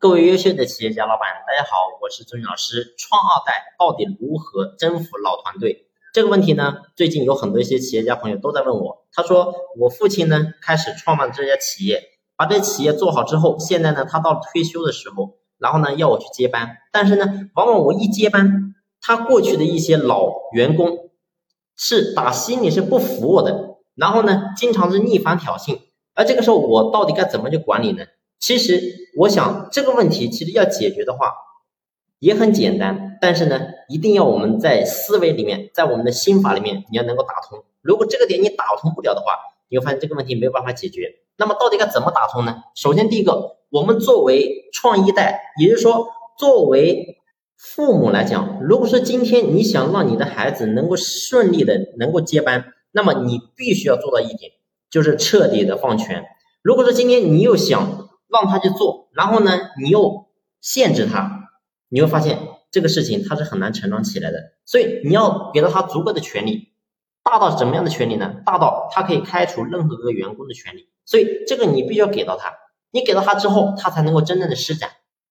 各位优秀的企业家老板，大家好，我是钟老师。创二代到底如何征服老团队？这个问题呢，最近有很多一些企业家朋友都在问我。他说，我父亲呢开始创办这家企业，把这企业做好之后，现在呢他到了退休的时候，然后呢要我去接班，但是呢，往往我一接班，他过去的一些老员工是打心里是不服我的，然后呢经常是逆反挑衅，而这个时候我到底该怎么去管理呢？其实我想这个问题其实要解决的话也很简单，但是呢，一定要我们在思维里面，在我们的心法里面，你要能够打通。如果这个点你打通不了的话，你会发现这个问题没有办法解决。那么到底该怎么打通呢？首先，第一个，我们作为创一代，也就是说作为父母来讲，如果说今天你想让你的孩子能够顺利的能够接班，那么你必须要做到一点，就是彻底的放权。如果说今天你又想让他去做，然后呢，你又限制他，你会发现这个事情他是很难成长起来的。所以你要给到他足够的权利，大到什么样的权利呢？大到他可以开除任何一个员工的权利。所以这个你必须要给到他，你给到他之后，他才能够真正的施展。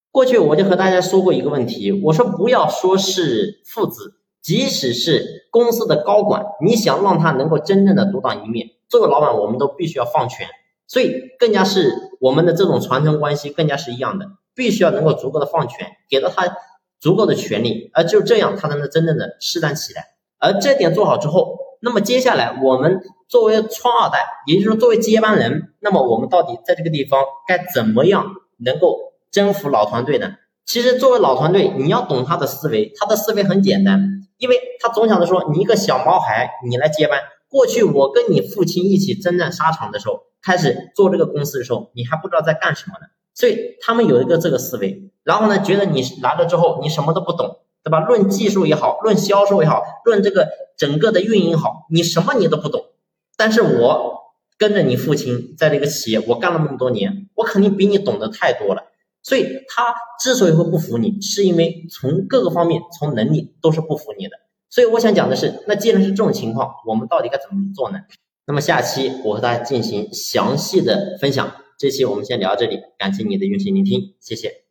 过去我就和大家说过一个问题，我说不要说是父子，即使是公司的高管，你想让他能够真正的独当一面，作为老板，我们都必须要放权。所以更加是我们的这种传承关系更加是一样的，必须要能够足够的放权，给到他足够的权利，而就这样他才能真正的施展起来。而这点做好之后，那么接下来我们作为创二代，也就是说作为接班人，那么我们到底在这个地方该怎么样能够征服老团队呢？其实作为老团队，你要懂他的思维，他的思维很简单，因为他总想着说你一个小毛孩，你来接班。过去我跟你父亲一起征战沙场的时候。开始做这个公司的时候，你还不知道在干什么呢，所以他们有一个这个思维，然后呢，觉得你来了之后你什么都不懂，对吧？论技术也好，论销售也好，论这个整个的运营好，你什么你都不懂。但是我跟着你父亲在这个企业，我干了那么多年，我肯定比你懂得太多了。所以他之所以会不服你，是因为从各个方面，从能力都是不服你的。所以我想讲的是，那既然是这种情况，我们到底该怎么做呢？那么下期我和大家进行详细的分享，这期我们先聊到这里，感谢你的用心聆听，谢谢。